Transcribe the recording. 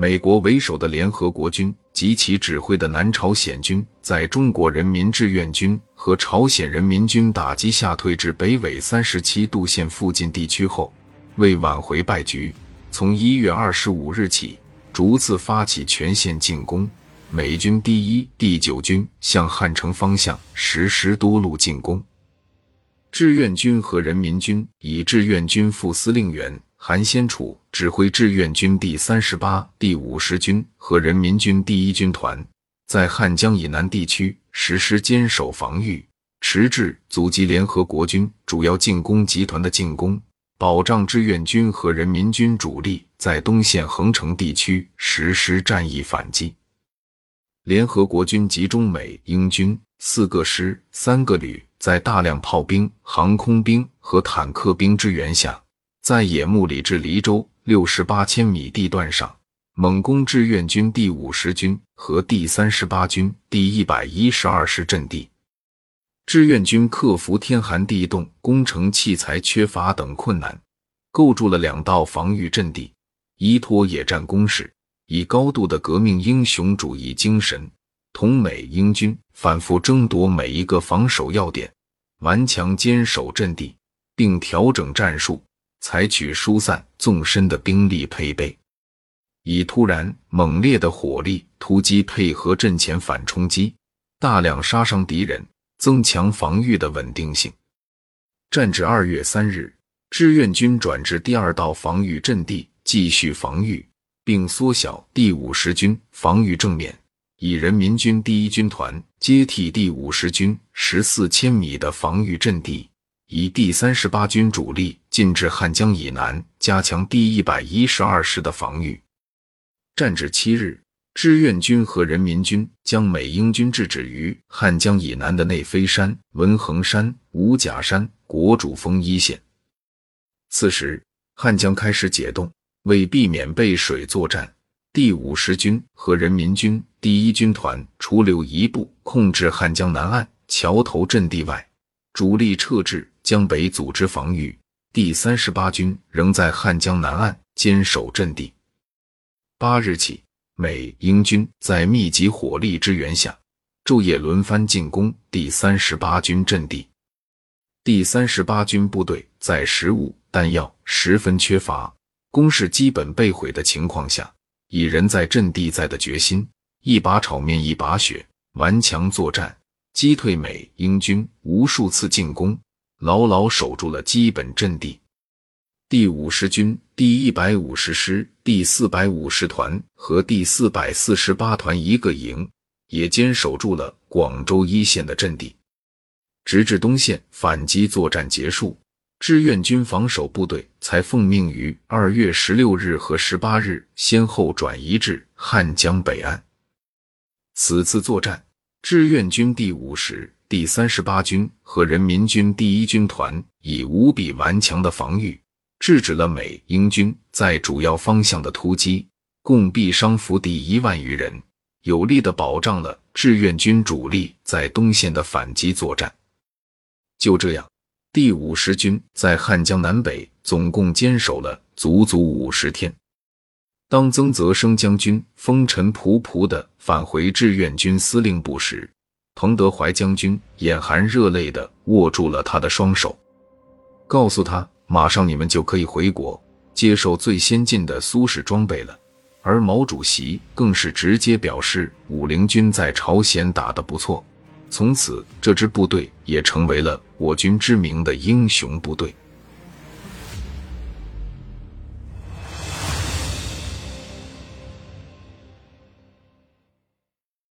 美国为首的联合国军及其指挥的南朝鲜军，在中国人民志愿军和朝鲜人民军打击下退至北纬三十七度线附近地区后，为挽回败局，从一月二十五日起，逐次发起全线进攻。美军第一、第九军向汉城方向实施多路进攻。志愿军和人民军以志愿军副司令员韩先楚指挥志愿军第三十八、第五十军和人民军第一军团，在汉江以南地区实施坚守防御，迟滞阻击联合国军主要进攻集团的进攻，保障志愿军和人民军主力在东线横城地区实施战役反击。联合国军集中美英军四个师、三个旅，在大量炮兵、航空兵和坦克兵支援下，在野木里至黎州六十八千米地段上猛攻志愿军第五十军和第三十八军第一百一十二师阵地。志愿军克服天寒地冻、工程器材缺乏等困难，构筑了两道防御阵地，依托野战攻势。以高度的革命英雄主义精神，同美英军反复争夺每一个防守要点，顽强坚守阵地，并调整战术，采取疏散纵深的兵力配备，以突然猛烈的火力突击配合阵前反冲击，大量杀伤敌人，增强防御的稳定性。战至二月三日，志愿军转至第二道防御阵地继续防御。并缩小第五十军防御正面，以人民军第一军团接替第五十军十四千米的防御阵地，以第三十八军主力进至汉江以南，加强第一百一十二师的防御。战至七日，志愿军和人民军将美英军制止于汉江以南的内飞山、文横山、五甲山、国主峰一线。此时，汉江开始解冻。为避免背水作战，第五十军和人民军第一军团除留一部控制汉江南岸桥头阵地外，主力撤至江北组织防御。第三十八军仍在汉江南岸坚守阵地。八日起，美英军在密集火力支援下，昼夜轮番进攻第三十八军阵地。第三十八军部队在食物、弹药十分缺乏。攻势基本被毁的情况下，以人在阵地在的决心，一把炒面一把雪，顽强作战，击退美英军无数次进攻，牢牢守住了基本阵地。第五十军第一百五十师第四百五十团和第四百四十八团一个营也坚守住了广州一线的阵地，直至东线反击作战结束。志愿军防守部队才奉命于二月十六日和十八日先后转移至汉江北岸。此次作战，志愿军第五十、第三十八军和人民军第一军团以无比顽强的防御，制止了美英军在主要方向的突击，共毙伤俘敌一万余人，有力的保障了志愿军主力在东线的反击作战。就这样。第五十军在汉江南北总共坚守了足足五十天。当曾泽生将军风尘仆仆地返回志愿军司令部时，彭德怀将军眼含热泪的握住了他的双手，告诉他：“马上你们就可以回国，接受最先进的苏式装备了。”而毛主席更是直接表示：“武陵军在朝鲜打得不错。”从此，这支部队也成为了我军知名的英雄部队。